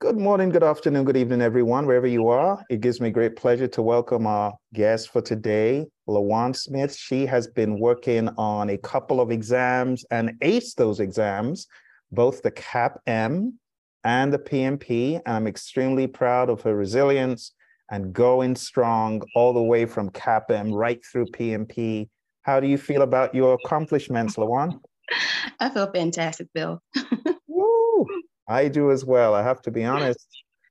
Good morning, good afternoon, good evening, everyone, wherever you are. It gives me great pleasure to welcome our guest for today, Lawan Smith. She has been working on a couple of exams and aced those exams, both the CAPM and the PMP. And I'm extremely proud of her resilience and going strong all the way from CAPM right through PMP. How do you feel about your accomplishments, Lawan? I feel fantastic, Bill. I do as well. I have to be honest.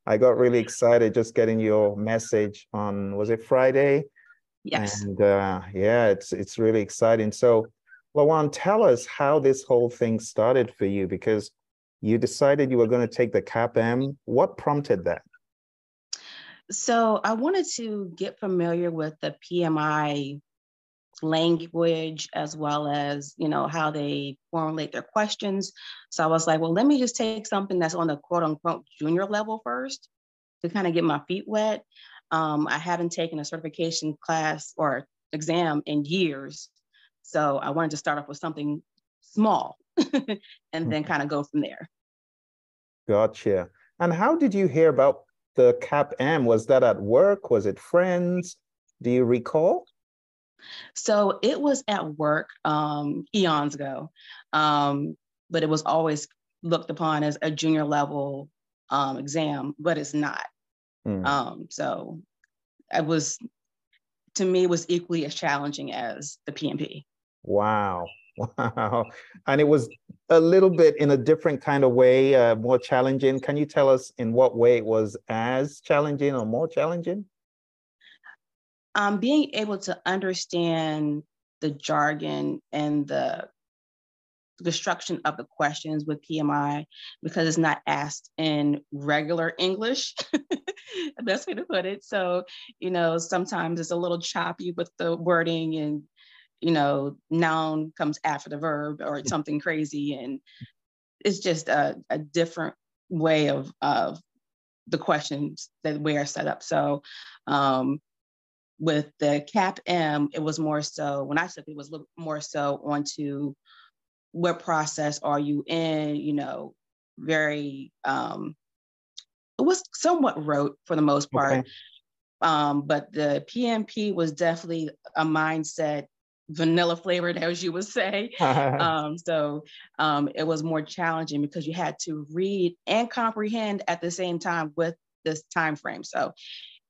I got really excited just getting your message on was it Friday? Yes. And uh, yeah, it's it's really exciting. So, Lawan, tell us how this whole thing started for you because you decided you were going to take the CAPM. What prompted that? So I wanted to get familiar with the PMI language as well as you know how they formulate their questions. So i was like well let me just take something that's on the quote unquote junior level first to kind of get my feet wet. Um, i haven't taken a certification class or exam in years so i wanted to start off with something small and then kind of go from there. Gotcha. And how did you hear about the CAPM was that at work? Was it friends? Do you recall so it was at work um, eons ago, um, but it was always looked upon as a junior level um, exam, but it's not. Mm. Um, so it was, to me, it was equally as challenging as the PMP. Wow. Wow. And it was a little bit in a different kind of way, uh, more challenging. Can you tell us in what way it was as challenging or more challenging? Um, being able to understand the jargon and the construction of the questions with PMI because it's not asked in regular English, the best way to put it. So, you know, sometimes it's a little choppy with the wording and, you know, noun comes after the verb or something crazy. And it's just a, a different way of, of the questions that we are set up. So, um, with the CAPM, it was more so when I took it, it was more so onto what process are you in, you know, very um it was somewhat rote for the most part. Okay. Um, but the PMP was definitely a mindset vanilla flavored, as you would say. um, so um, it was more challenging because you had to read and comprehend at the same time with this time frame. So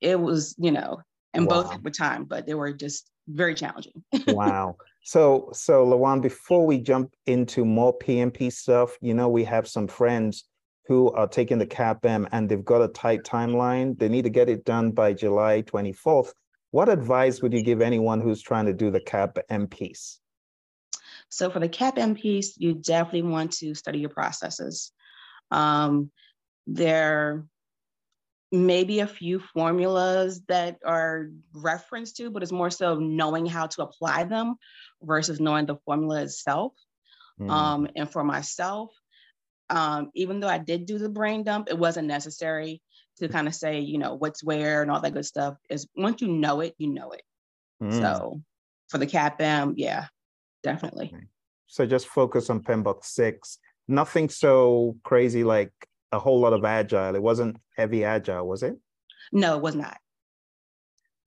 it was, you know, and wow. both were time, but they were just very challenging. wow. So, so Lawan, before we jump into more PMP stuff, you know, we have some friends who are taking the CAPM and they've got a tight timeline. They need to get it done by July 24th. What advice would you give anyone who's trying to do the CAPM piece? So for the CAPM piece, you definitely want to study your processes. Um, there maybe a few formulas that are referenced to, but it's more so knowing how to apply them versus knowing the formula itself. Mm. Um, and for myself, um, even though I did do the brain dump, it wasn't necessary to kind of say, you know, what's where and all that good stuff. Is once you know it, you know it. Mm. So for the CAPM, yeah, definitely. So just focus on PMBOK six. Nothing so crazy like a whole lot of agile. It wasn't heavy agile, was it? No, it was not.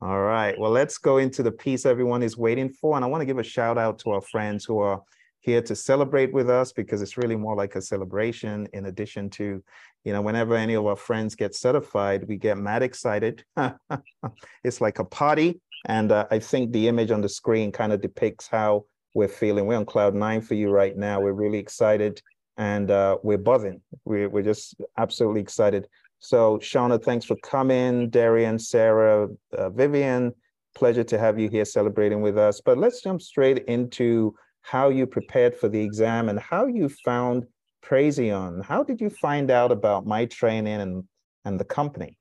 All right. Well, let's go into the piece everyone is waiting for. And I want to give a shout out to our friends who are here to celebrate with us because it's really more like a celebration in addition to, you know, whenever any of our friends get certified, we get mad excited. it's like a party. And uh, I think the image on the screen kind of depicts how we're feeling. We're on cloud nine for you right now. We're really excited and uh, we're buzzing. We're, we're just absolutely excited. So, Shauna, thanks for coming. Darian, Sarah, uh, Vivian, pleasure to have you here celebrating with us. But let's jump straight into how you prepared for the exam and how you found Praizion. How did you find out about my training and, and the company?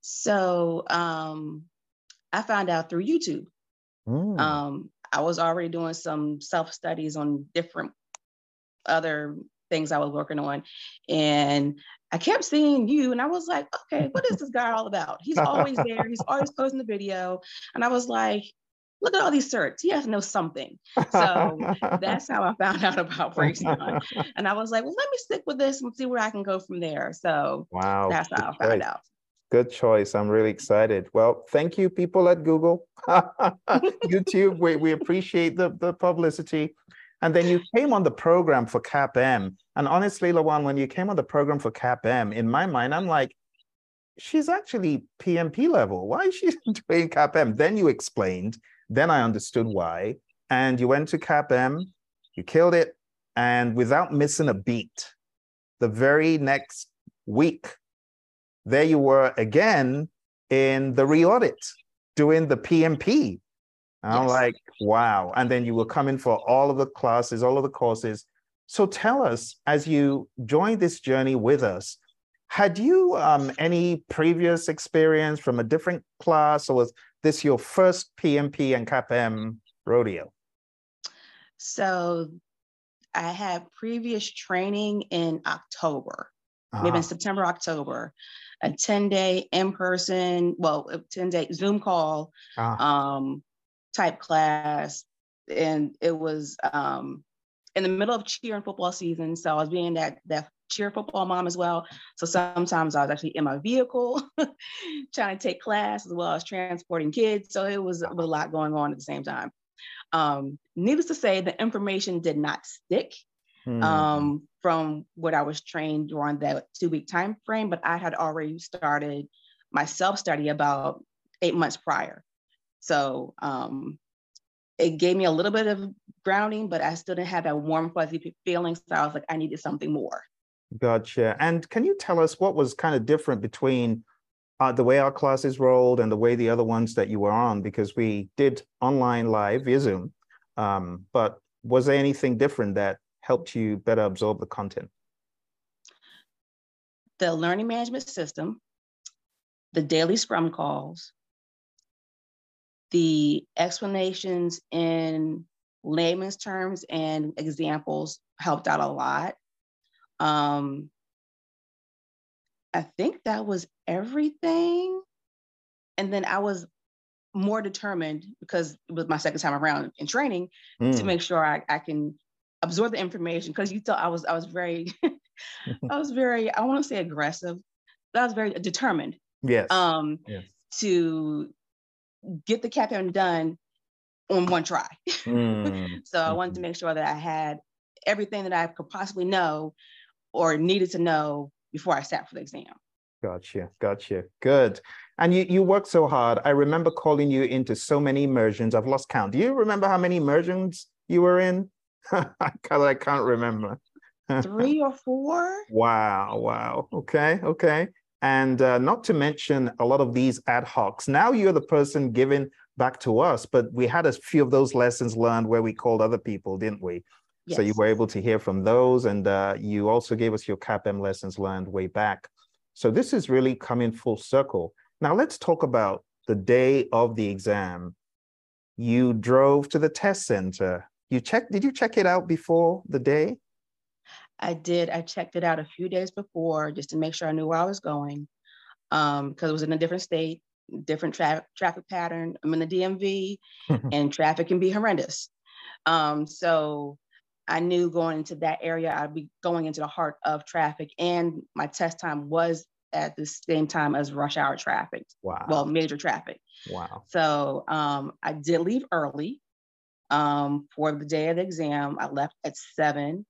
So, um, I found out through YouTube. Mm. Um, I was already doing some self studies on different other things I was working on. And I kept seeing you, and I was like, okay, what is this guy all about? He's always there, he's always posting the video. And I was like, look at all these certs. He has to know something. So that's how I found out about Breakdown. And I was like, well, let me stick with this and see where I can go from there. So wow, that's how I found out. Good choice. I'm really excited. Well, thank you, people at Google, YouTube. We, we appreciate the, the publicity. And then you came on the program for CAPM. And honestly, Lawan, when you came on the program for CAPM, in my mind, I'm like, she's actually PMP level. Why is she doing CAPM? Then you explained. Then I understood why. And you went to CAPM, you killed it. And without missing a beat, the very next week, there you were again in the re-audit doing the PMP. I'm like, wow. And then you were coming for all of the classes, all of the courses. So tell us, as you joined this journey with us, had you um, any previous experience from a different class, or was this your first PMP and CAPM rodeo? So I had previous training in October, uh-huh. maybe in. September, October, a 10 day in person, well, a 10 day Zoom call uh-huh. um, type class. And it was um, in the middle of cheer and football season. So I was being that, that cheer football mom as well. So sometimes I was actually in my vehicle trying to take class as well as transporting kids. So it was, a lot going on at the same time. Um, needless to say, the information did not stick hmm. um, from what I was trained during that two week time frame, but I had already started my self study about eight months prior. So um, it gave me a little bit of grounding, but I still didn't have that warm, fuzzy feeling. So I was like, I needed something more. Gotcha. And can you tell us what was kind of different between uh, the way our classes rolled and the way the other ones that you were on? Because we did online live via Zoom, um, but was there anything different that helped you better absorb the content? The learning management system, the daily scrum calls, the explanations in layman's terms and examples helped out a lot. Um, I think that was everything. And then I was more determined because it was my second time around in training mm. to hmm. make sure I, I can absorb the information because you thought I was I was very I was very I want to say aggressive, but I was very determined. Yes. Um yes. to get the cap CAPM done on one try. Mm. so I wanted to mm-hmm. make sure that I had everything that I could possibly know or needed to know before I sat for the exam. Gotcha, gotcha. Good. And you, you worked so hard. I remember calling you into so many immersions. I've lost count. Do you remember how many immersions you were in? Because I can't remember. Three or four. Wow, wow. Okay, okay. And uh, not to mention a lot of these ad hocs. Now you're the person giving back to us, but we had a few of those lessons learned where we called other people, didn't we? Yes. So you were able to hear from those, and uh, you also gave us your CAPM lessons learned way back. So this is really coming full circle. Now let's talk about the day of the exam. You drove to the test center. You checked, did you check it out before the day? I did. I checked it out a few days before just to make sure I knew where I was going because um, it was in a different state, different tra- traffic pattern. I'm in the DMV and traffic can be horrendous. Um, so I knew going into that area, I'd be going into the heart of traffic, and my test time was at the same time as rush hour traffic. Wow. Well, major traffic. Wow. So um, I did leave early um, for the day of the exam. I left at seven,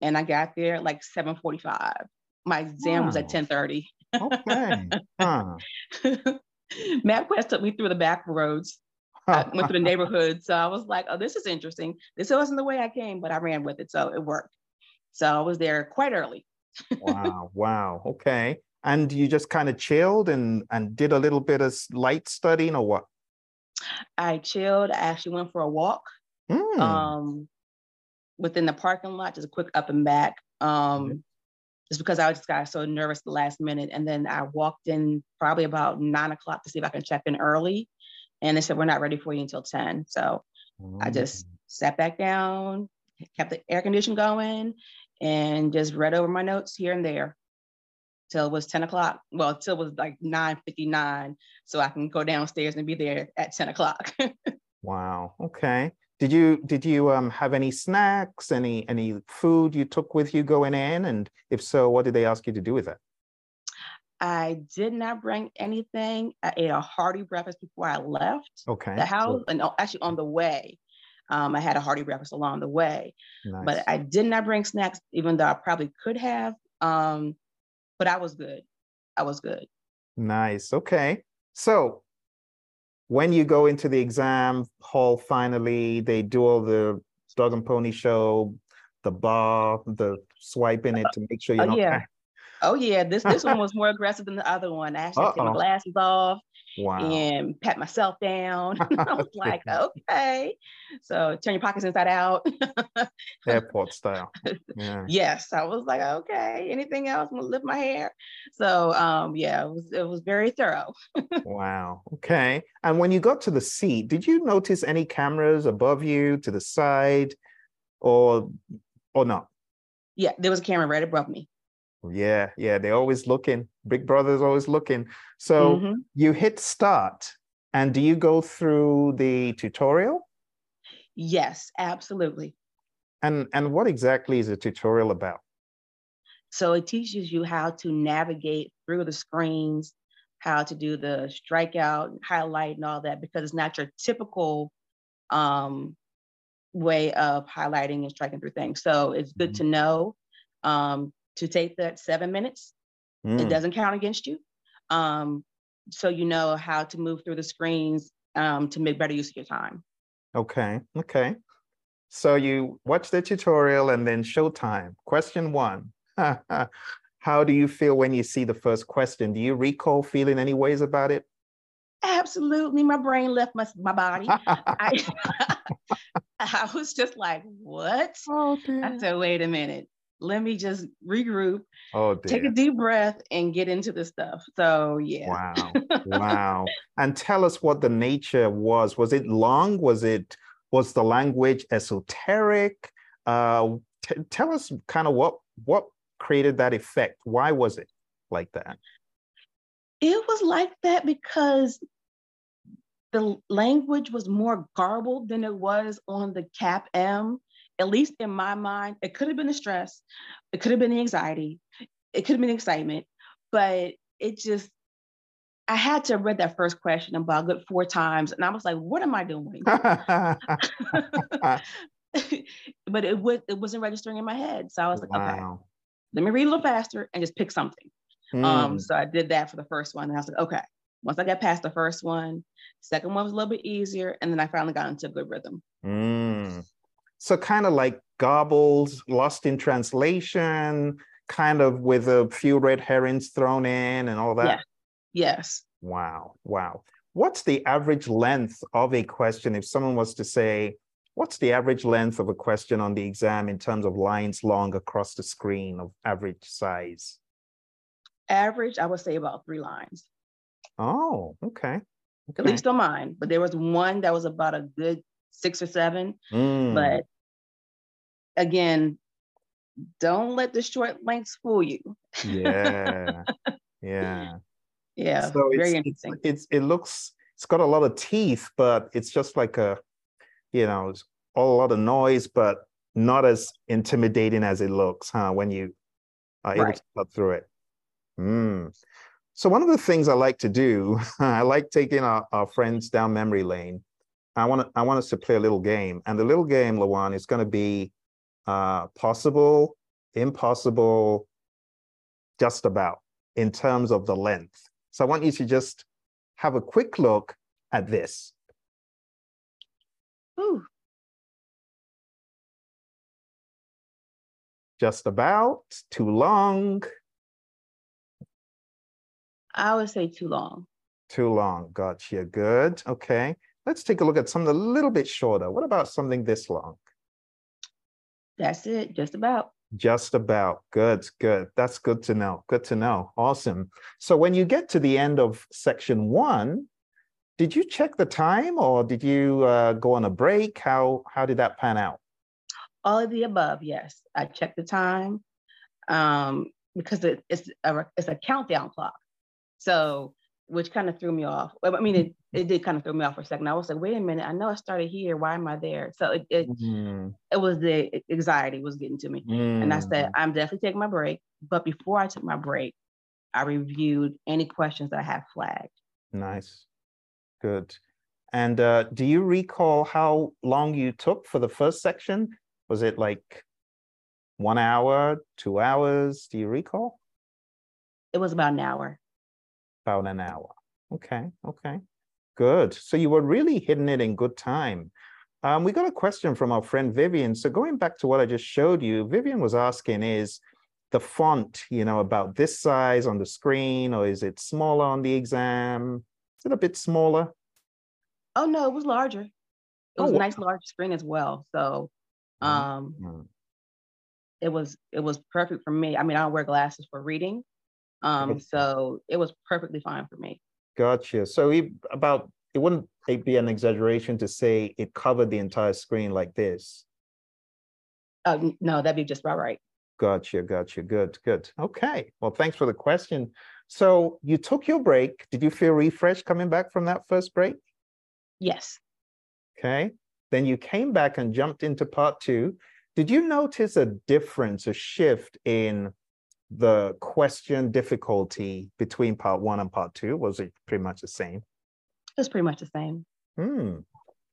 and I got there at like seven forty-five. My exam wow. was at ten thirty. Okay. Huh. MapQuest took me through the back roads I went through the neighborhood. So I was like, oh, this is interesting. This wasn't the way I came, but I ran with it. So it worked. So I was there quite early. wow. Wow. Okay. And you just kind of chilled and, and did a little bit of light studying or what? I chilled. I actually went for a walk mm. um, within the parking lot, just a quick up and back. Um, mm-hmm. Just because I just got so nervous the last minute. And then I walked in probably about nine o'clock to see if I can check in early. And they said, we're not ready for you until 10. So mm-hmm. I just mm. sat back down, kept the air condition going, and just read over my notes here and there till it was 10 o'clock. Well, till it was like 9.59. So I can go downstairs and be there at 10 o'clock. Wow. Okay. Did you did you um, have any snacks, any any food you took with you going in, and if so, what did they ask you to do with it? I did not bring anything. I ate a hearty breakfast before I left Okay. the house, and oh, actually on the way, um, I had a hearty breakfast along the way. nice. But I did not bring snacks, even though I probably could have. Um, but I was good. I was good. Nice. Okay. So when you go into the exam hall, finally, they do all the dog and pony show, the bar, the swiping it to make sure you're Oh, not. yeah. Oh yeah, this this one was more aggressive than the other one. I actually had to take my glasses off Wow. and pat myself down. I was like, okay. So turn your pockets inside out. Airport style. Yeah. yes, I was like, okay. Anything else? I'm gonna lift my hair. So um, yeah, it was it was very thorough. Wow. Okay. And when you got to the seat, did you notice any cameras above you, to the side, or or not? Yeah, there was a camera right above me. Yeah, yeah, they're always looking. Big Brother's always looking. So Mhm. you hit start, and do you go through the tutorial? Yes, absolutely. And and what exactly is the tutorial about? So it teaches you how to navigate through the screens, how to do the strikeout, and highlight, and all that, because it's not your typical um, way of highlighting and striking through things. So it's good Mhm. to know um, to take that seven minutes. It Mm, doesn't count against you. Um, so you know how to move through the screens um, to make better use of your time. Okay, okay. So you watch the tutorial and then showtime. Question one. How do you feel when you see the first question? Do you recall feeling any ways about it? Absolutely, my brain left my, my body. I, I was just like, what? oh I said, wait a minute. Let me just regroup, Oh take a deep breath, and get into the stuff. So yeah. Wow. Wow. And tell us what the nature was. Was it long? Was it was the language esoteric? Uh, t- tell us kind of what what created that effect. Why was it like that? It was like that because the language was more garbled than it was on the CAP M. At least in my mind, it could have been the stress, it could have been the anxiety, it could have been excitement, but it just I had to read that first question about a good four times, and I was like, "What am I doing?" but it would it wasn't registering in my head, so I was like, "Okay, let me read a little faster and just pick something." Mm, Um, so I did that for the first one, and I was like, "Okay." Once I got past the first one, second one was a little bit easier, and then I finally got into a good rhythm. mm. So kind of like gobbled, lost in translation, kind of with a few red herrings thrown in and all that. Yeah. Yes. Wow, wow. What's the average length of a question if someone was to say, what's the average length of a question on the exam in terms of lines long across the screen of average size? Average, I would say about three lines, Oh, okay. at least on mine. But there was one that was about a good six or seven. Mm, But again, don't let the short lengths fool you. yeah, yeah. Yeah, so very it's, interesting. it's, it looks it's got a lot of teeth, but it's just like a, you know, it's all a lot of noise, but not as intimidating as it looks, huh? When you are able Right. to cut through it. Mm. So one of the things I like to do, I like taking our, our friends down memory lane. I want to I want us to play a little game, and the little game, Lawan, is going to be uh, possible, impossible, just about in terms of the length. So I want you to just have a quick look at this. Ooh, Just about, too long, I would say too long. too long. Gotcha. Good. Okay. Let's take a look at something a little bit shorter. What about something this long? That's it, just about. Just about. Good, good. That's good to know. Good to know. Awesome. So when you get to the end of section one, did you check the time or did you uh, go on a break? How how did that pan out? All of the above, yes. I checked the time um, because it, it's a it's a countdown clock. So which kind of threw me off. I mean, it, it did kind of throw me off for a second. I was like, wait a minute, I know I started here. Why am I there? So it it, mm. it was the anxiety was getting to me. Mm. And I said, mm. I'm definitely taking my break. But before I took my break, I reviewed any questions that I had flagged. Nice. Good. And uh, do you recall how long you took for the first section? Was it like one hour, two hours? Do you recall? It was about an hour. About an hour. Okay, okay. Good. So you were really hitting it in good time. Um, we got a question from our friend Vivian. So going back to what I just showed you, Vivian was asking is the font, you know, about this size on the screen, or is it smaller on the exam? Is it a bit smaller? Oh no, it was larger. It oh, was a nice large screen as well. So um mm-hmm. it was it was perfect for me. I mean, I don't wear glasses for reading. Um, so it was perfectly fine for me. Gotcha. So about it wouldn't be an exaggeration to say it covered the entire screen like this. Uh, no, that'd be just about right. Gotcha, gotcha. Good, good. Okay. Well, thanks for the question. So you took your break. Did you feel refreshed coming back from that first break? Yes. Okay. Then you came back and jumped into part two. Did you notice a difference, a shift in the question difficulty between part one and part two? Was it pretty much the same? It was pretty much the same. Hmm.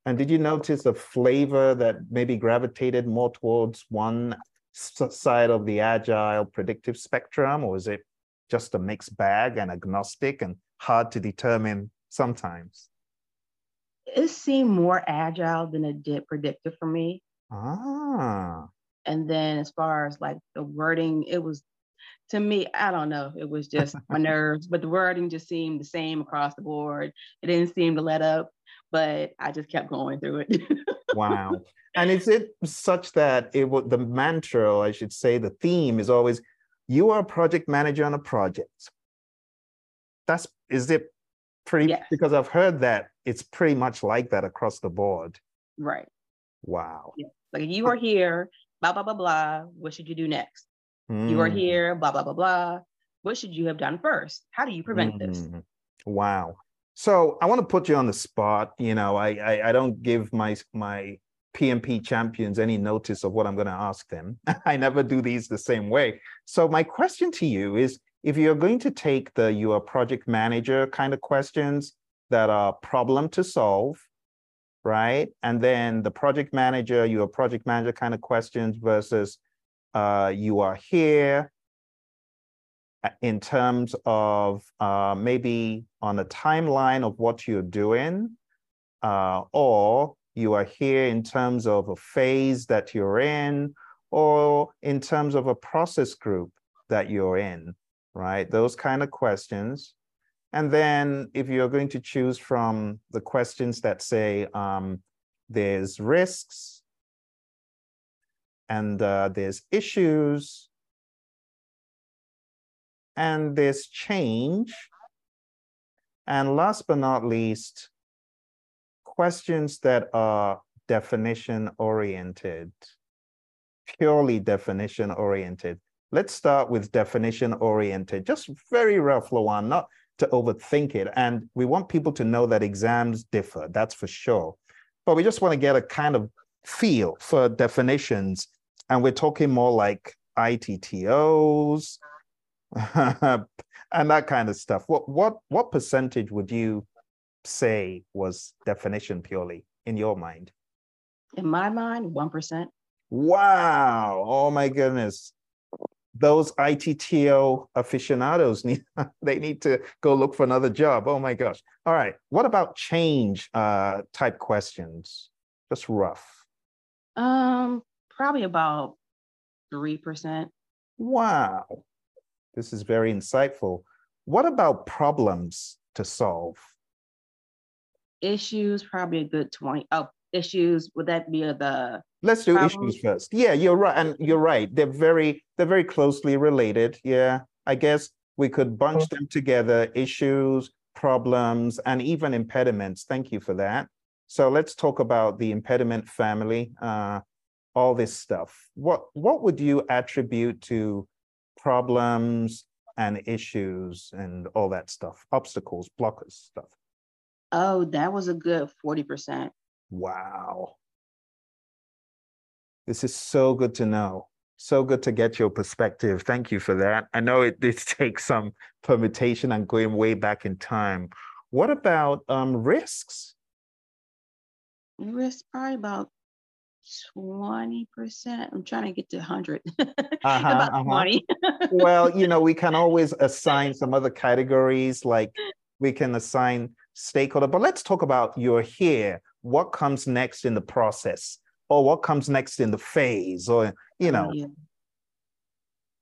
And did you notice a flavor that maybe gravitated more towards one side of the agile predictive spectrum, or is it just a mixed bag and agnostic and hard to determine sometimes? It seemed more agile than it did predictive for me. Ah. And then as far as like the wording, it was to me, I don't know. It was just my nerves, but the wording just seemed the same across the board. It didn't seem to let up, but I just kept going through it. wow. And is it such that it would the mantra, I should say, the theme is always you are a project manager on a project. That's is it pretty yes. because I've heard that it's pretty much like that across the board. Right. Wow. Yeah. Like you are here, blah blah blah blah. What should you do next? Mm. You are hmm. here, blah blah blah blah. What should you have done first? How do you prevent mm. this? Wow. So I want to put you on the spot. You know, I, I I don't give my my PMP champions any notice of what I'm going to ask them. I never do these the same way. So my question to you is if you're going to take the your project manager kind of questions that are problem to solve, right? And then the project manager, your project manager kind of questions versus uh, you are here uh, in terms of uh, maybe on a timeline of what you're doing, uh, or you are here in terms of a phase that you're in, or in terms of a process group that you're in, right? Those kind of questions. And then if you're going to choose from the questions that say um, there's risks and uh, there's issues and there's change. And last but not least, questions that are definition oriented, purely definition oriented. Let's start with definition oriented, just very rough, Lawan, not to overthink it. And we want people to know that exams differ, that's for sure. But we just want to get a kind of feel for definitions. And we're talking more like ITTOs and that kind of stuff. What what what percentage would you say was definition purely in your mind? In my mind, 1%. Wow. Oh my goodness. Those ITTO aficionados need they need to go look for another job. Oh my gosh. All right. What about change uh, type questions? Just rough. Um, probably about 3%. Wow. This is very insightful. What about problems to solve? issues, probably a good 20. Oh, issues, would that be the Let's do problems? issues first. Yeah, you're right. And you're right. They're very, they're very closely related. Yeah. I guess we could bunch them together, issues, problems, and even impediments. Thank you for that. So let's talk about the impediment family, uh, all this stuff. What what would you attribute to problems, and issues and all that stuff, obstacles, blockers, stuff? Oh, that was a good 40%. Wow. This is so good to know. So good to get your perspective. Thank you for that. I know it did take some permutation and going way back in time. What about um, risks? Risk probably about 20%. I'm trying to get to 100. Uh-huh, about uh-huh. 20. Well, you know, we can always assign some other categories, like we can assign stakeholder, but let's talk about you're here. What comes next in the process? Or what comes next in the phase? Or, you know, Yeah.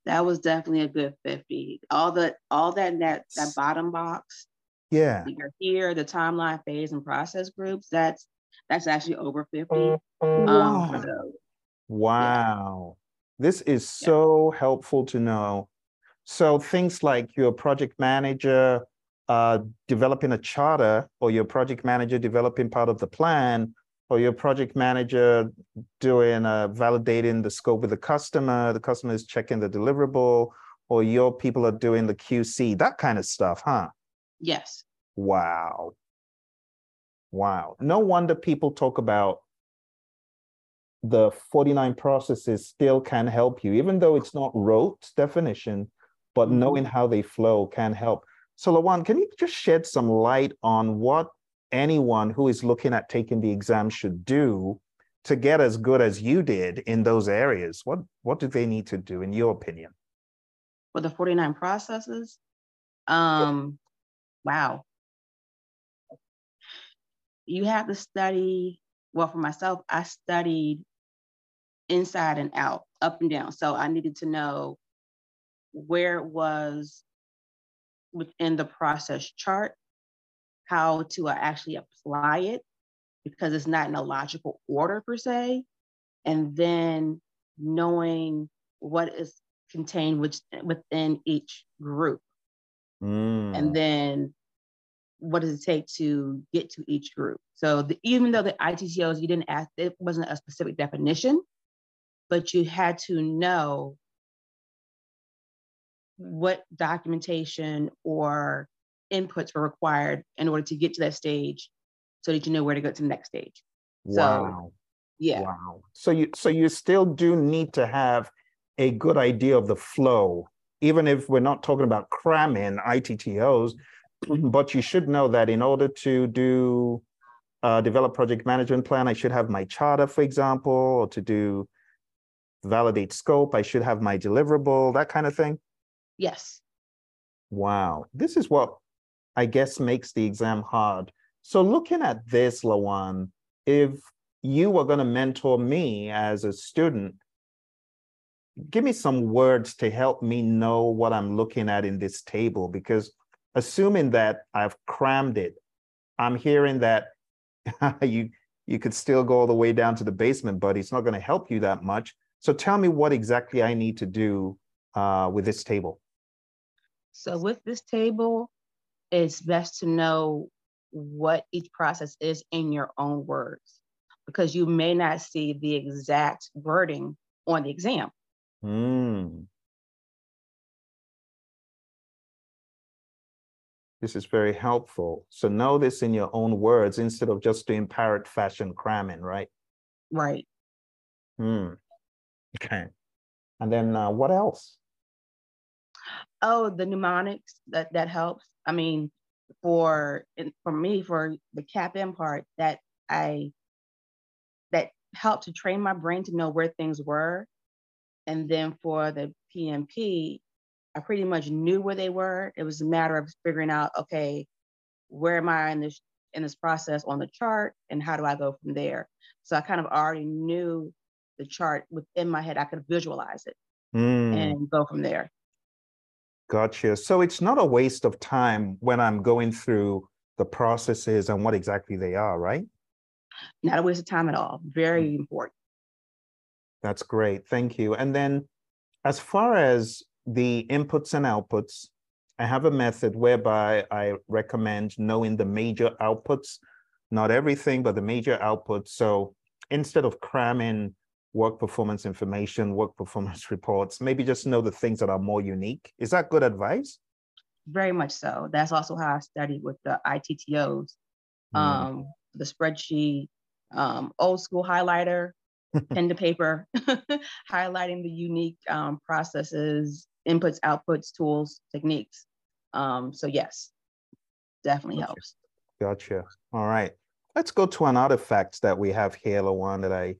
That was definitely a good 50. All the all that that that bottom box, yeah. you're here, the timeline phase and process groups, that's that's actually over 50 um, Wow. for those. Wow. This is Yeah. so helpful to know. So things like your project manager uh, developing a charter, or your project manager developing part of the plan, or your project manager doing uh, validating the scope with the customer, the customer is checking the deliverable, or your people are doing the QC, that kind of stuff, huh? Yes. Wow. Wow. No wonder people talk about the 49 processes still can help you, even though it's not rote definition, but Mhm. knowing how they flow can help. So, Lawan, can you just shed some light on what anyone who is looking at taking the exam should do to get as good as you did in those areas? What what do they need to do, in your opinion? For the 49 processes, um, wow. You have to study, well, for myself, I studied inside and out, up and down. So I needed to know where it was within the process chart, how to uh, actually apply it, because it's not in a logical order per se. And then knowing what is contained which, within each group. Mm, And then what does it take to get to each group? So the, even though the ITTOs, you didn't ask, it wasn't a specific definition, but you had to know what documentation or inputs were required in order to get to that stage so that you know where to go to the next stage. So, wow. Yeah. Wow. So you so you still do need to have a good idea of the flow, even if we're not talking about cramming ITTOs, but you should know that in order to do uh, develop project management plan, I should have my charter, for example, or to do validate scope, I should have my deliverable, that kind of thing. Yes. Wow, this is what I guess makes the exam hard. So looking at this, Lawan, if you were going to mentor me as a student, give me some words to help me know what I'm looking at in this table, because assuming that I've crammed it, I'm hearing that you you could still go all the way down to the basement, but it's not going to help you that much. So tell me what exactly I need to do uh, with this table. So with this table, it's best to know what each process is in your own words because you may not see the exact wording on the exam. Hmm. This is very helpful. So know this in your own words instead of just doing parrot fashion cramming, right? Right. Hmm. Okay. And then uh, what else? Oh, the mnemonics that that helps. I mean, for for me, for the CAPM part, that I that helped to train my brain to know where things were. And then for the PMP, I pretty much knew where they were. It was a matter of figuring out, okay, where am I in this in this process on the chart and how do I go from there? So I kind of already knew the chart within my head. I could visualize it Hmm. and go from there. Gotcha. So it's not a waste of time when I'm going through the processes and what exactly they are, right? Not a waste of time at all. Very important. That's great. Thank you. And then as far as the inputs and outputs, I have a method whereby I recommend knowing the major outputs, not everything, but the major outputs. So instead of cramming work performance information, work performance reports, maybe just know the things that are more unique. Is that good advice? Very much so. That's also how I studied with the ITTOs, mm. um, the spreadsheet, um, old school highlighter, pen to paper, highlighting the unique um, processes, inputs, outputs, tools, techniques. Um, so yes, definitely gotcha. helps. Gotcha. All right. Let's go to an artifact that we have here, Lawan, that I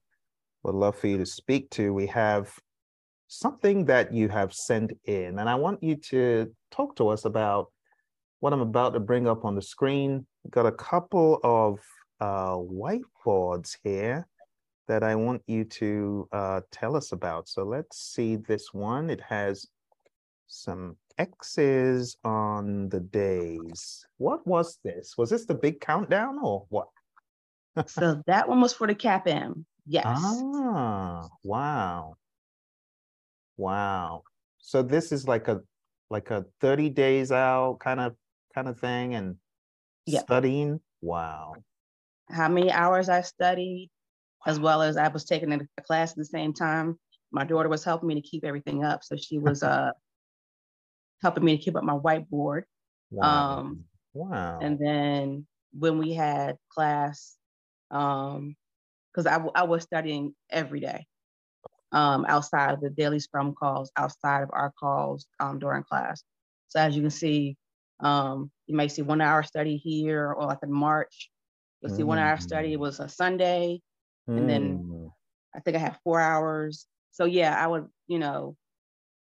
would love for you to speak to. We have something that you have sent in, and I want you to talk to us about what I'm about to bring up on the screen. We've got a couple of uh, whiteboards here that I want you to uh, tell us about. So let's see this one. It has some X's on the days. What was this? Was this the big countdown or what? so that one was for the cap M. Yes. Ah, wow. Wow. So this is like a like a 30 days out kind of kind of thing and yep. studying. Wow. How many hours I studied, as well as I was taking a class at the same time. My daughter was helping me to keep everything up. So she was uh helping me to keep up my whiteboard. Wow. Um, wow. And then when we had class, um, because I, I was studying every day um, outside of the daily scrum calls, outside of our calls um, during class. So as you can see, um, you may see one hour study here or like in March, you'll see mm. one hour study. It was a Sunday. Mm. And then mm. I think I had four hours. So yeah, I would, you know,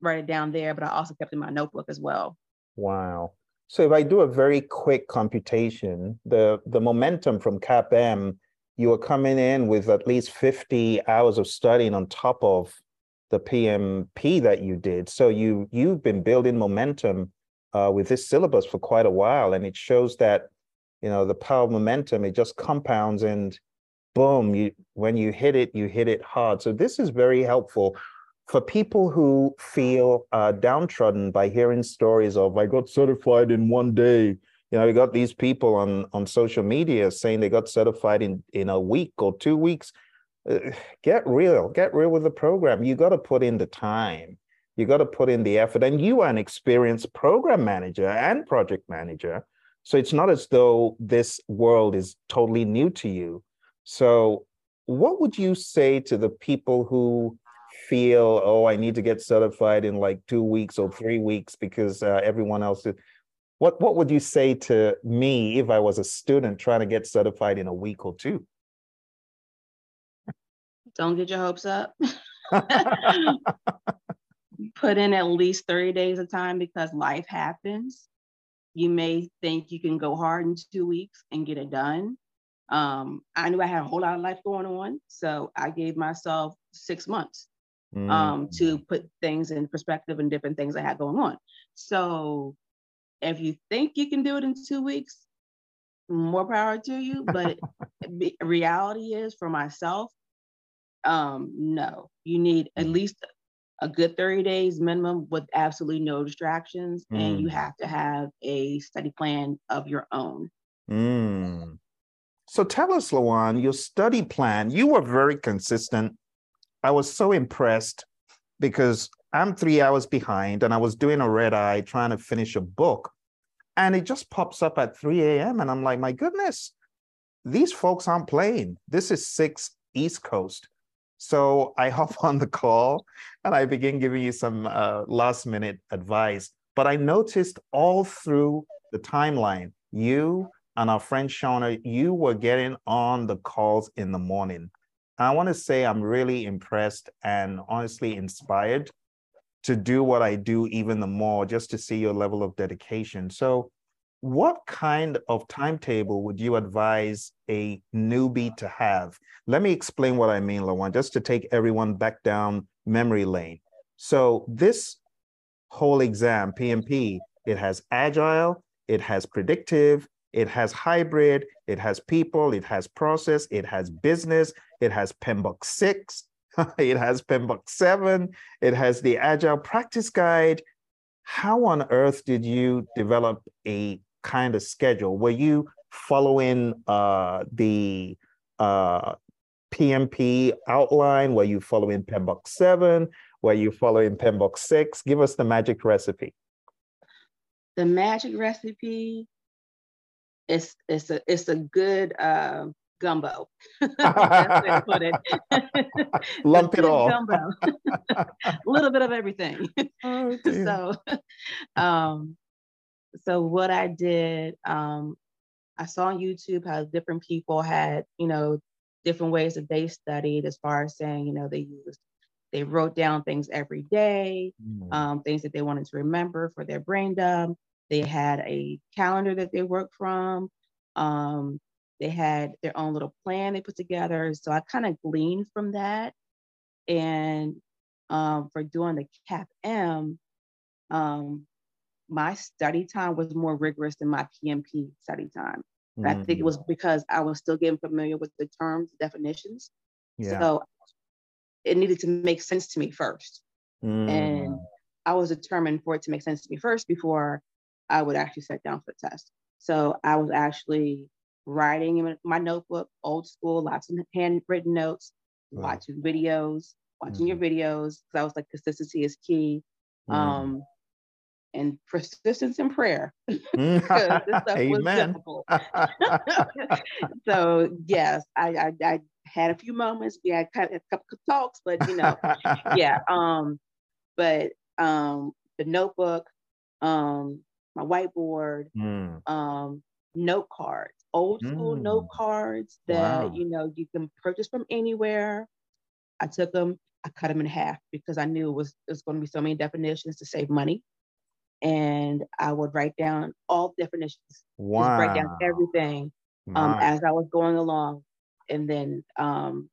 write it down there, but I also kept in my notebook as well. Wow. So if I do a very quick computation, the, the momentum from CAPM you are coming in with at least 50 hours of studying on top of the PMP that you did. So you you've been building momentum uh, with this syllabus for quite a while, and it shows that you know the power of momentum. It just compounds, and boom, you when you hit it, you hit it hard. So this is very helpful for people who feel uh, downtrodden by hearing stories of I got certified in one day you know, we got these people on on social media saying they got certified in in a week or two weeks. Get real, get real with the program. You got to put in the time. You got to put in the effort, and you are an experienced program manager and project manager. So it's not as though this world is totally new to you. So, what would you say to the people who feel, oh, I need to get certified in like two weeks or three weeks because uh, everyone else is? What what would you say to me if I was a student trying to get certified in a week or two? Don't get your hopes up. Put in at least 30 days of time because life happens. You may think you can go hard in two weeks and get it done. Um, I knew I had a whole lot of life going on, so I gave myself six months mm. um, to put things in perspective and different things I had going on. So if you think you can do it in two weeks, more power to you. But reality is for myself, um, no, you need at mm. least a good 30 days minimum with absolutely no distractions. Mm. And you mm. have to have a study plan of your own. Mm. So tell us, Lawan, your study plan, you were very consistent. I was so impressed because I'm three hours behind and I was doing a red eye trying to finish a book. And it just pops up at 3 a.m. And I'm like, my goodness, these folks aren't playing. This is 6 East Coast. So I hop on the call and I begin giving you some uh, last minute advice. But I noticed all through the timeline, you and our friend Shauna, you were getting on the calls in the morning. I want to say I'm really impressed and honestly inspired to do what I do even the more, just to see your level of dedication. So, what kind of timetable would you advise a newbie to have? Let me explain what I mean, Lawan, just to take everyone back down memory lane. So, this whole exam, PMP, it has agile, it has predictive, it has hybrid, it has people, it has process, it has business, it has PMBOK 6, it has PMBOK 7, it has the Agile Practice Guide. How on earth did you develop a kind of schedule? Were you following uh, the uh, PMP outline? Were you following PMBOK 7? Were you following PMBOK 6? Give us the magic recipe. The magic recipe is it's a it's a good uh, gumbo. put it. Lump it all. Gumbo. a little bit of everything. Oh, so um so what I did, um, I saw on YouTube how different people had, you know, different ways that they studied as far as saying, you know, they used, they wrote down things every day, mm. um, things that they wanted to remember for their brain dump. They had a calendar that they worked from. Um, they had their own little plan they put together. So I kind of gleaned from that. And um, for doing the CAPM, um, my study time was more rigorous than my PMP study time. Mm-hmm. I think it was mm. because I was still getting familiar with the terms, definitions. Yeah. So it needed to make sense to me first. Mm. And I was determined for it to make sense to me first before I would actually sit down for the test. So I was actually writing in my notebook, old school, lots of handwritten notes, watching videos, watching mm. your videos. Because I was like, consistency is key. Mm. Um, and persistence in prayer. Amen. so yes, I, I, I had a few moments. We had a couple of talks, but you know, yeah. Um, but um, the notebook, um, my whiteboard, mm. um, note cards, old school mm. note cards that wow. you know you can purchase from anywhere. I took them, I cut them in half because I knew it was it was going to be so many definitions to save money and I would write down all definitions. Wow. Write down everything um, as I was going along. And then um,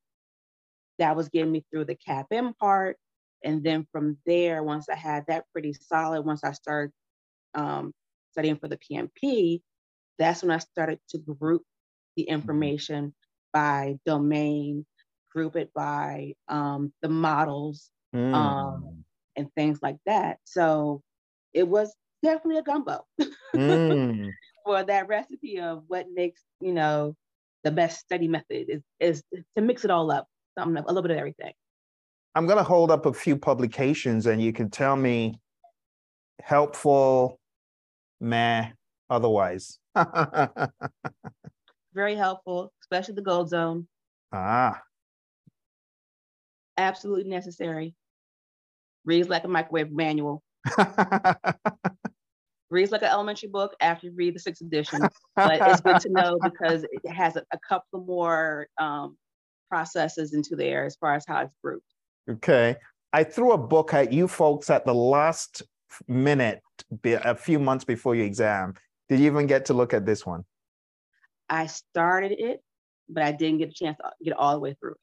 that was getting me through the CAPM part. And then from there, once I had that pretty solid, once I started um, studying for the PMP, that's when I started to group the mm-hmm. information by domain, group it by um, the models, mm. um, and things like that. So it was definitely a gumbo mm. for that recipe of what makes you know the best study method is is to mix it all up something a little bit of everything i'm going to hold up a few publications and you can tell me helpful meh otherwise very helpful especially the gold zone ah absolutely necessary reads like a microwave manual Reads like an elementary book after you read the sixth edition, but it's good to know because it has a, a couple more um, processes into there as far as how it's grouped. Okay. I threw a book at you folks at the last minute, a few months before your exam. Did you even get to look at this one? I started it, but I didn't get a chance to get all the way through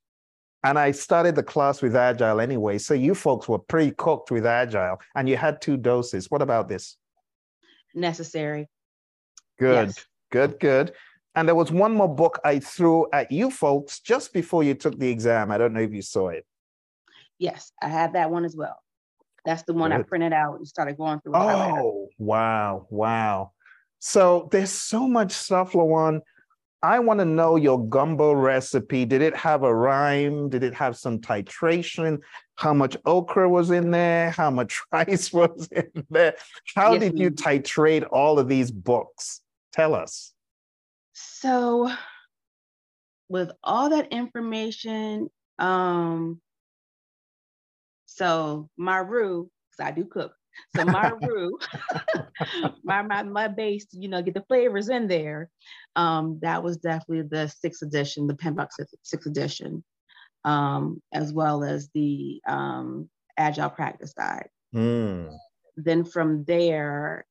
and I started the class with Agile anyway. So you folks were pre cooked with Agile and you had two doses. What about this? Necessary. Good, yes. good, good. And there was one more book I threw at you folks just before you took the exam. I don't know if you saw it. Yes, I had that one as well. That's the one good. I printed out and started going through. Oh, wow, wow. So there's so much stuff, Lawan. I want to know your gumbo recipe. Did it have a rhyme? Did it have some titration? How much okra was in there? How much rice was in there? How yes, did you titrate all of these books? Tell us. So, with all that information, um, so my roux, because I do cook, so my roux, my, my my base, you know, get the flavors in there. Um, that was definitely the sixth edition, the PMBOK sixth edition, um, as well as the um, agile practice guide. Mm. Then from there,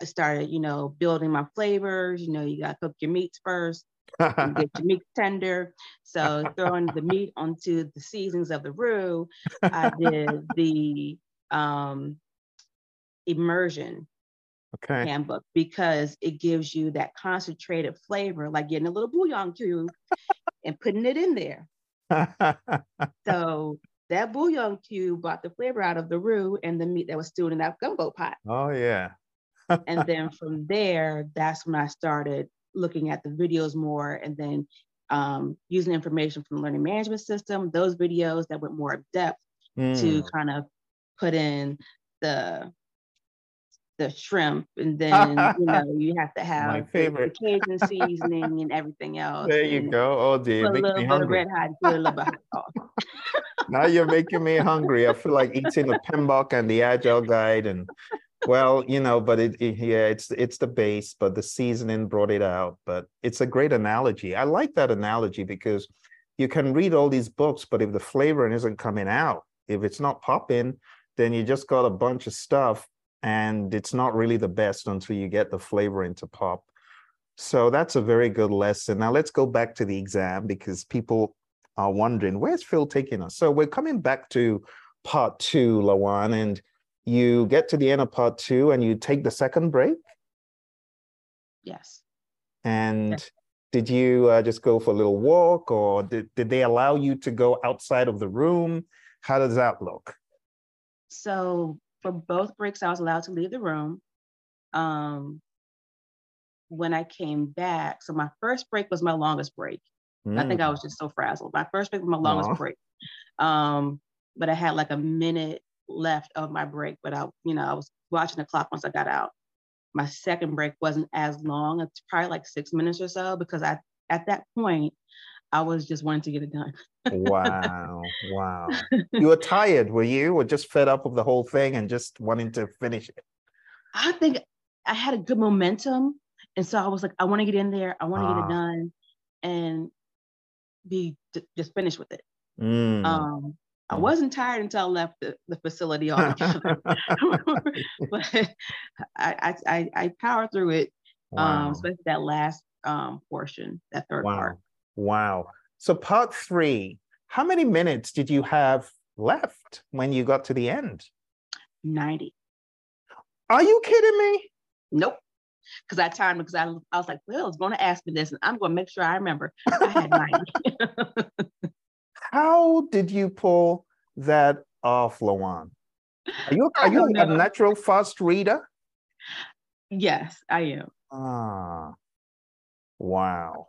I started, you know, building my flavors. You know, you got to cook your meats first. you get your meat tender. So throwing the meat onto the seasons of the roux, I did the um, immersion okay. handbook because it gives you that concentrated flavor, like getting a little bouillon cube and putting it in there. so that bouillon cube brought the flavor out of the roux and the meat that was stewed in that gumbo pot. Oh yeah. and then from there, that's when I started looking at the videos more and then um, using information from the learning management system, those videos that went more in depth mm. to kind of put in the the shrimp, and then you know you have to have my favorite the Cajun seasoning and everything else. There you go. Oh dear, put a little bit hungry. of red hot, put a little bit hot now you're making me hungry. I feel like eating the PMBOK and the Agile Guide, and well, you know, but it, it, yeah, it's it's the base, but the seasoning brought it out. But it's a great analogy. I like that analogy because you can read all these books, but if the flavoring isn't coming out, if it's not popping, then you just got a bunch of stuff and it's not really the best until you get the flavor into pop. So that's a very good lesson. Now let's go back to the exam because people are wondering, where's Phil taking us? So we're coming back to part two, Lawan, and you get to the end of part two and you take the second break? Yes. And yes. did you uh, just go for a little walk or did, did they allow you to go outside of the room? How does that look? So for both breaks, I was allowed to leave the room. Um, when I came back, so my first break was my longest break. Mm. I think I mm. was just so frazzled. My first break was my longest Aww. break. Um, but I had like a minute left of my break, but I, you know, I was watching the clock once I got out. My second break wasn't as long. It's probably like six minutes or so because I, at that point, I was just wanting to get it done. wow. Wow. You were tired, were you? Or just fed up with the whole thing and just wanting to finish it? I think I had a good momentum. And so I was like, I want to get in there. I want to ah. get it ah. done and be just finished with it. Mm. Um, I mm. wasn't tired until I left the, the facility altogether. but I, I, I powered through it, um, wow. um, especially that last um, portion, that third wow. part. Wow. So part three, how many minutes did you have left when you got to the end? 90. Are you kidding me? Nope. Because I timed because I, I was like, Will is going to ask me this, and I'm going to make sure I remember. I had 90. How did you pull that off, Lawan? Are you are you a natural fast reader? Yes, I am. Ah, wow.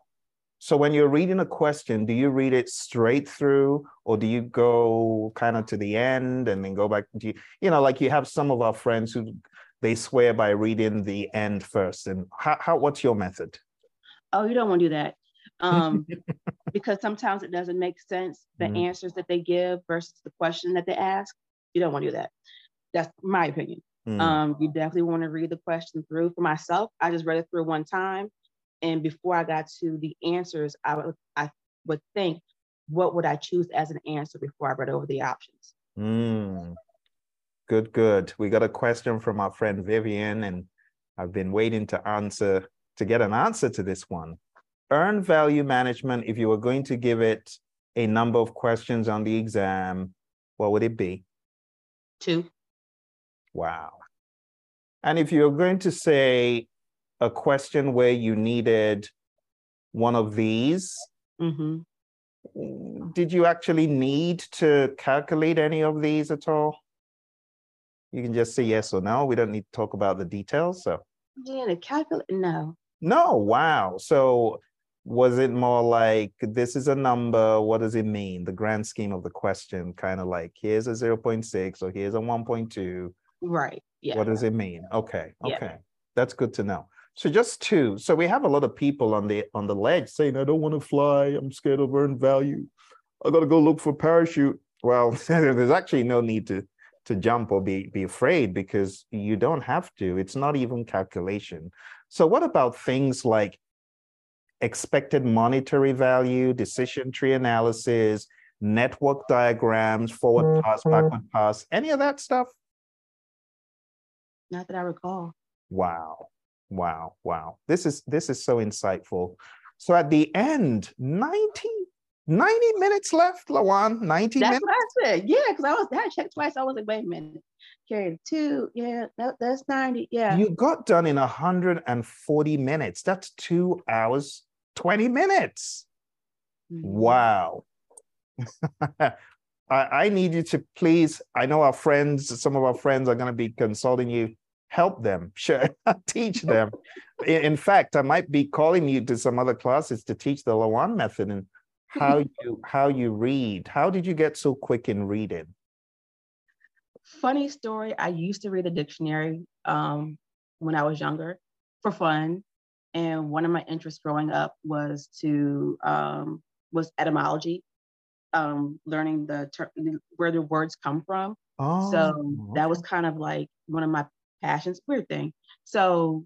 So when you're reading a question, do you read it straight through or do you go kind of to the end and then go back? Do you, you know, like you have some of our friends who they swear by reading the end first. And how, how what's your method? Oh, you don't want to do that. Um, because sometimes it doesn't make sense, the mm-hmm. answers that they give versus the question that they ask. You don't want to do that. That's my opinion. Mm. Um, you definitely want to read the question through. For myself, I just read it through one time and before I got to the answers, I would I would think, what would I choose as an answer before I read over the options? Mm. Good, good. We got a question from our friend Vivian, and I've been waiting to answer to get an answer to this one. Earn value management, if you were going to give it a number of questions on the exam, what would it be? Two. Wow. And if you're going to say a question where you needed one of these, mm-hmm. did you actually need to calculate any of these at all? You can just say yes or no. We don't need to talk about the details. So, yeah, to calculate, no. No, wow. So, was it more like this is a number? What does it mean? The grand scheme of the question, kind of like here's a 0.6 or here's a 1.2. Right. Yeah. What does it mean? Okay. Okay. Yeah. That's good to know. So just two. So we have a lot of people on the on the ledge saying, I don't want to fly. I'm scared of earned value. I gotta go look for parachute. Well, there's actually no need to to jump or be be afraid because you don't have to. It's not even calculation. So what about things like expected monetary value, decision tree analysis, network diagrams, forward pass, mm-hmm. backward pass, any of that stuff? Not that I recall. Wow. Wow, wow. This is this is so insightful. So at the end, 90, 90 minutes left, Lawan. 90 that's minutes. That's what I said. Yeah, because I was I checked twice. I was like, wait a minute. Carried two. Yeah, that, that's 90. Yeah. You got done in 140 minutes. That's two hours, 20 minutes. Mm-hmm. Wow. I, I need you to please. I know our friends, some of our friends are going to be consulting you help them, share, teach them. in, fact, I might be calling you to some other classes to teach the Lawan method and how you how you read. How did you get so quick in reading? Funny story. I used to read a dictionary um, when I was younger for fun, and one of my interests growing up was to um, was etymology, um, learning the ter- where the words come from. Oh, so that was kind of like one of my passions. Weird thing. So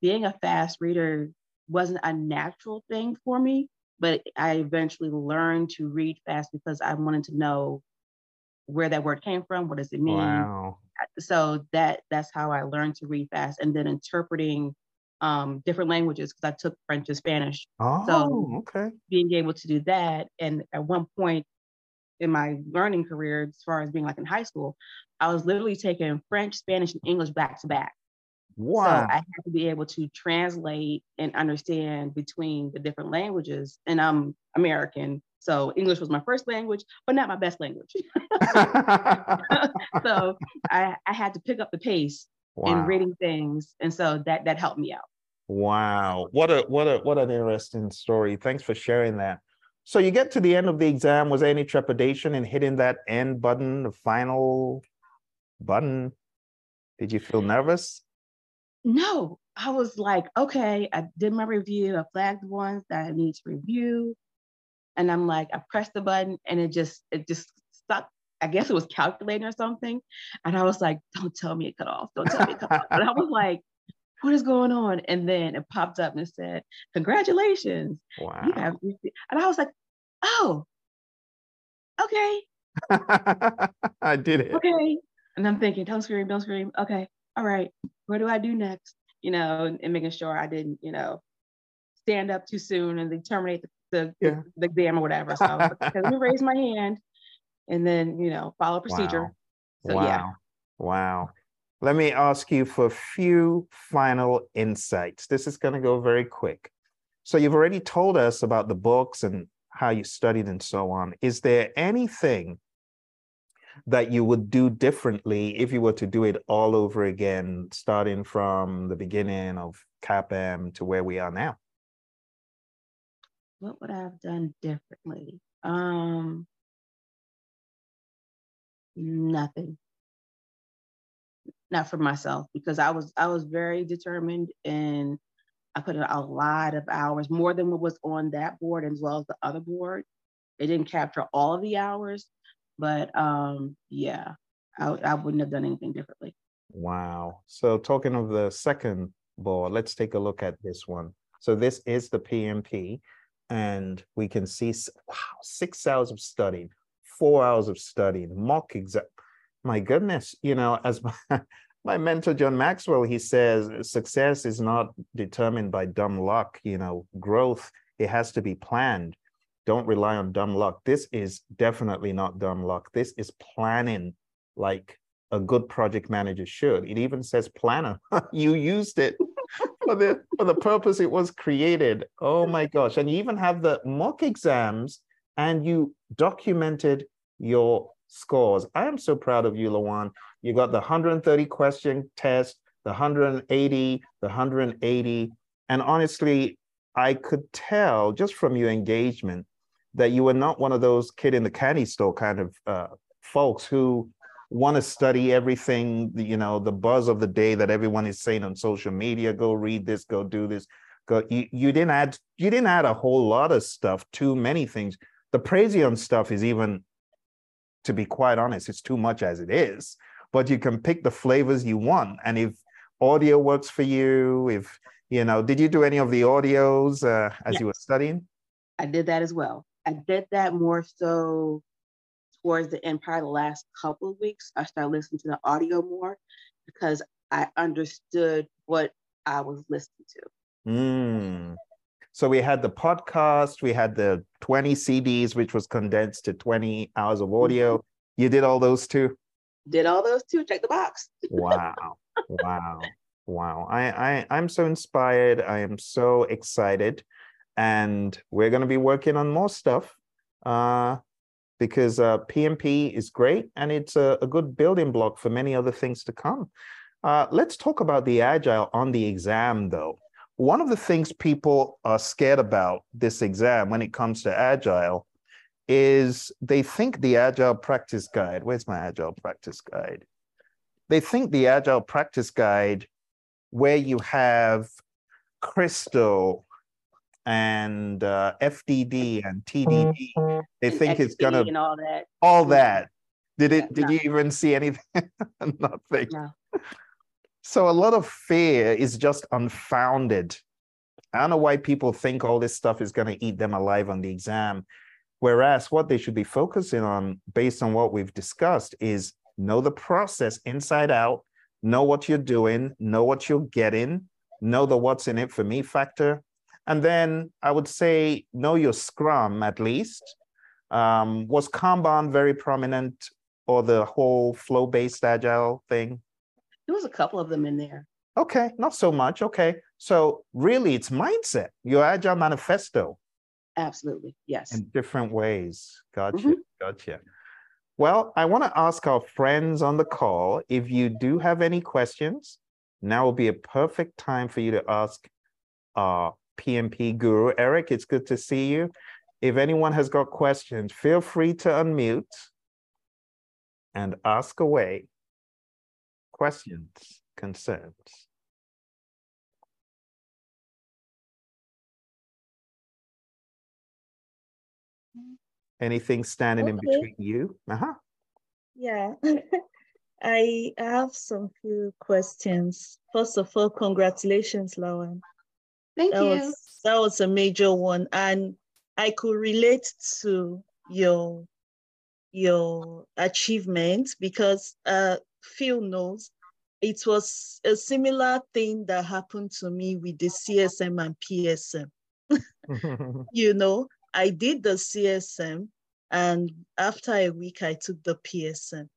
being a fast reader wasn't a natural thing for me, but I eventually learned to read fast because I wanted to know where that word came from. What does it mean? Wow. So that that's how I learned to read fast, and then interpreting um, different languages because I took French and Spanish. Oh, so okay. Being able to do that, and at one point in my learning career, as far as being like in high school, I was literally taking French, Spanish, and English back to back. Wow. So I had to be able to translate and understand between the different languages. And I'm American, so English was my first language, but not my best language. so I, I had to pick up the pace wow. in reading things, and so that that helped me out. Wow, what a what a what an interesting story. Thanks for sharing that. So you get to the end of the exam. Was there any trepidation in hitting that end button, the final button? Did you feel nervous? No, I was like, okay, I did my review. I flagged the ones that I need to review. And I'm like, I pressed the button and it just, it just stuck. I guess it was calculating or something. And I was like, don't tell me it cut off. Don't tell me it cut off. But I was like, what is going on? And then it popped up and said, congratulations. Wow. You have and I was like, oh, okay. I did it. Okay. And I'm thinking, don't scream, don't scream. Okay. All right. What do I do next? You know, and, making sure I didn't, you know, stand up too soon and they terminate the, the, yeah. the, the exam or whatever. So I like, let me raise my hand and then, you know, follow procedure. Wow. So wow. yeah. Wow. Let me ask you for a few final insights. This is going to go very quick. So you've already told us about the books and how you studied and so on. Is there anything that you would do differently if you were to do it all over again, starting from the beginning of CAPM to where we are now? What would I have done differently? Um, nothing not for myself because I was I was very determined and I put in a lot of hours, more than what was on that board as well as the other board. It didn't capture all of the hours, but um, yeah, I, I wouldn't have done anything differently. Wow. So talking of the second board, let's take a look at this one. So this is the PMP, and we can see wow, six hours of studying, four hours of studying, mock exam my goodness, you know, as my, my mentor, John Maxwell, he says success is not determined by dumb luck, you know, growth, it has to be planned. Don't rely on dumb luck. This is definitely not dumb luck. This is planning like a good project manager should. It even says planner. you used it for the for the purpose it was created. Oh my gosh. And you even have the mock exams and you documented your scores. I am so proud of you, Lawan. You got the 130 question test, the 180, the 180. And honestly, I could tell just from your engagement that you were not one of those kid in the candy store kind of uh, folks who want to study everything, you know, the buzz of the day that everyone is saying on social media, go read this, go do this. Go, you, you didn't add you didn't add a whole lot of stuff, too many things. The Praizion stuff is even to be quite honest, it's too much as it is. But you can pick the flavors you want. And if audio works for you, if, you know, did you do any of the audios uh, as yes. you were studying? I did that as well. I did that more so towards the end, probably the last couple of weeks. I started listening to the audio more because I understood what I was listening to. Mm. So we had the podcast, we had the 20 CDs, which was condensed to 20 hours of audio. Mm-hmm. You did all those too? Did all those too. Check the box. wow. Wow. Wow. I, I I'm so inspired. I am so excited. And we're gonna be working on more stuff. Uh because uh, PMP is great and it's a, a good building block for many other things to come. Uh, let's talk about the agile on the exam, though. One of the things people are scared about this exam when it comes to agile is they think the agile practice guide, where's my agile practice guide? They think the agile practice guide, where you have Crystal and uh, FDD and TDD, they And think it's gonna all that. all that. Did it? Did no. you even see anything? Nothing. No. So a lot of fear is just unfounded. I don't know why people think all this stuff is going to eat them alive on the exam. Whereas what they should be focusing on, based on what we've discussed, is know the process inside out, know what you're doing, know what you're getting, know the what's in it for me factor. And then I would say know your scrum at least. Um, was Kanban very prominent or the whole flow based agile thing? There was a couple of them in there. Okay, not so much. Okay. So really it's mindset, your agile manifesto Absolutely. Yes. in different ways. Gotcha. Mhm. Gotcha. Well, I want to ask our friends on the call if you do have any questions, now will be a perfect time for you to ask our PMP guru. Eric, it's good to see you. If anyone has got questions, feel free to unmute and ask away. Questions, concerns. Anything standing in between you? Uh-huh. Yeah, I have some few questions. First of all, congratulations, Lawan. Thank That you. was that was a major one, and I could relate to your your achievement because uh, Phil knows it was a similar thing that happened to me with the CSM and PSM. you know, I did the CSM, and after a week, I took the PSM.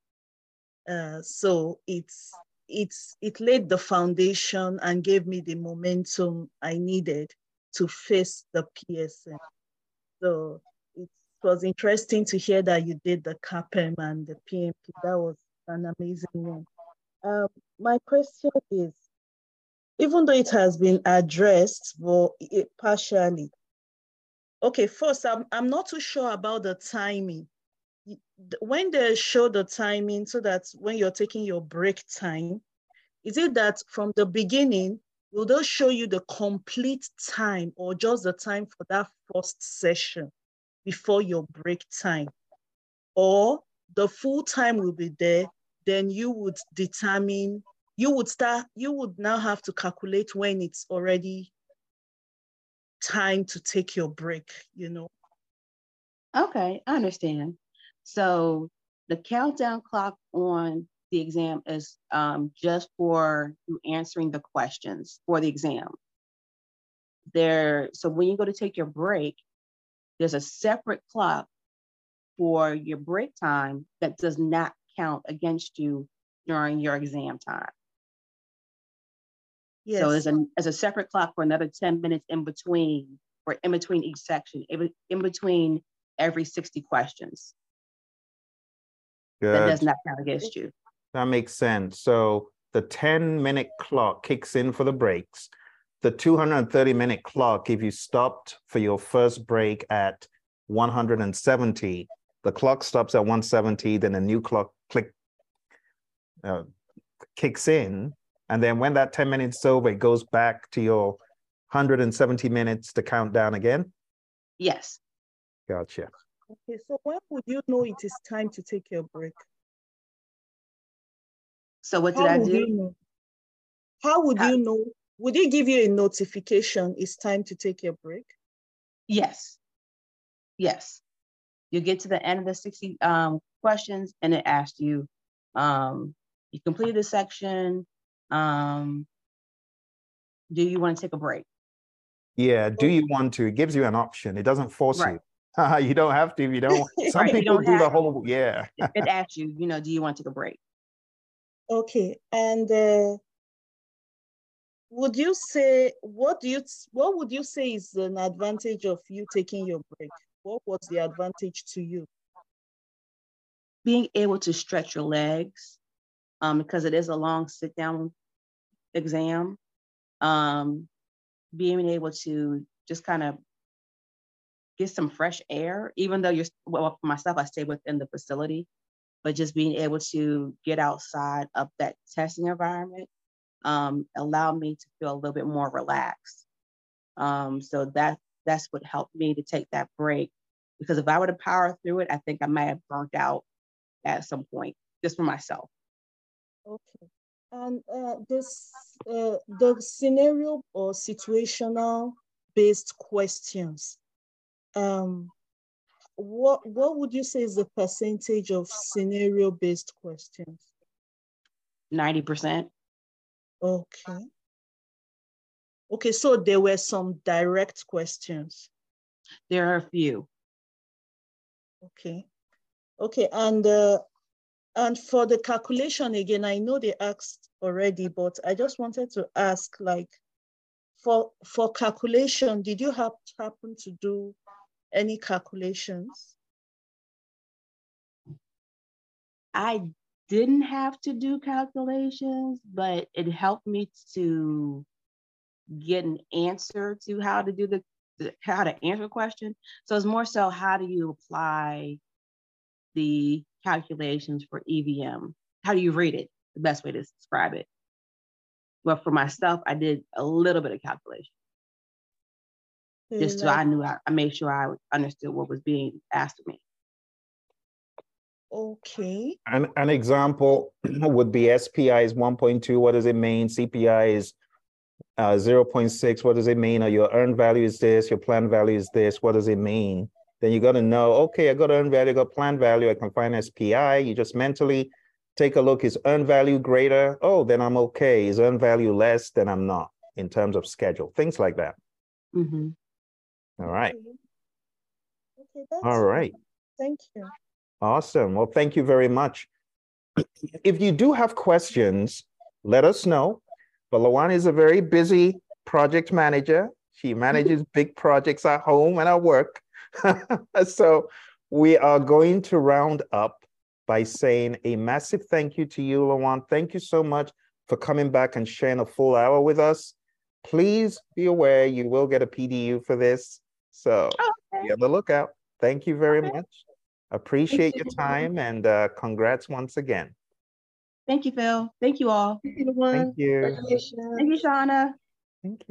Uh, so it's it's it laid the foundation and gave me the momentum I needed to face the PSM. So it was interesting to hear that you did the CAPM and the PMP. That was an amazing one. Um, my question is, even though it has been addressed, but it partially, Okay, first, I'm, I'm not too sure about the timing. When they show the timing, so that when you're taking your break time, is it that from the beginning, will they show you the complete time or just the time for that first session before your break time? Or the full time will be there, then you would determine, you would start, you would now have to calculate when it's already time to take your break, you know? Okay, I understand. So the countdown clock on the exam is um, just for you answering the questions for the exam. There, so when you go to take your break, there's a separate clock for your break time that does not count against you during your exam time. Yes. So there's a, there's a separate clock for another 10 minutes in between, or in between each section, in in between every 60 questions. Good. That does not count against you. That makes sense. So the 10 minute clock kicks in for the breaks. The 230 minute clock, if you stopped for your first break at 170, the clock stops at 170, then a new clock click uh, kicks in. And then when that 10 minutes is over, it goes back to your 170 minutes to count down again. Yes. Gotcha. Okay, so when would you know it is time to take your break? So what did How I do? you know? How would How- you know? Would it give you a notification it's time to take your break? Yes. Yes. You get to the end of the 60 um, questions and it asks you, um, you completed this section. Um, do you want to take a break? Yeah. Do you want to? It gives you an option. It doesn't force Right. you. you don't have to if you don't. Some Right, people don't do the have- whole, yeah. It, it asks you, you know, do you want to take a break? Okay, and uh, would you say what do you what would you say is an advantage of you taking your break? What was the advantage to you? Being able to stretch your legs um, because it is a long sit down exam. Um, being able to just kind of get some fresh air, even though you're, well, for myself, I stay within the facility, but just being able to get outside of that testing environment um, allowed me to feel a little bit more relaxed. Um, so that that's what helped me to take that break. Because if I were to power through it, I think I might have burnt out at some point, just for myself. Okay. And uh, this uh, the scenario or situational based questions. Um, what what would you say is the percentage of scenario based questions? Ninety percent. Okay. Okay, so there were some direct questions. There are a few. Okay. Okay, and uh, and for the calculation again, I know they asked already, but I just wanted to ask, like, for for calculation, did you have happen to do any calculations? I didn't have to do calculations, but it helped me to get an answer to how to do the how to answer a question. So it's more so how do you apply the calculations for EVM? How do you read it? The best way to describe it. Well, for myself, I did a little bit of calculation. Just so I knew I, I made sure I understood what was being asked of me. Okay. An, an example would be SPI is 1.2. What does it mean? CPI is uh, 0.6. What does it mean? Or your earned value is this, your plan value is this. What does it mean? Then you got to know, okay, I got earned value, I got plan value, I can find SPI. You just mentally take a look. Is earned value greater? Oh, then I'm okay. Is earned value less? Then I'm not in terms of schedule. Things like that. Mm-hmm. All right. Okay, that's All right. Thank you. Awesome. Well, thank you very much. If you do have questions, let us know. But Lawan is a very busy project manager. She manages big projects at home and at work. so we are going to round up by saying a massive thank you to you, Lawan. Thank you so much for coming back and sharing a full hour with us. Please be aware you will get a PDU for this. So Okay. be on the lookout. Thank you very Okay. much. Appreciate you. your time and uh, congrats once again. Thank you, Phil. Thank you all. Thank you, Thank you. Congratulations. Thank you, Shauna. Thank you.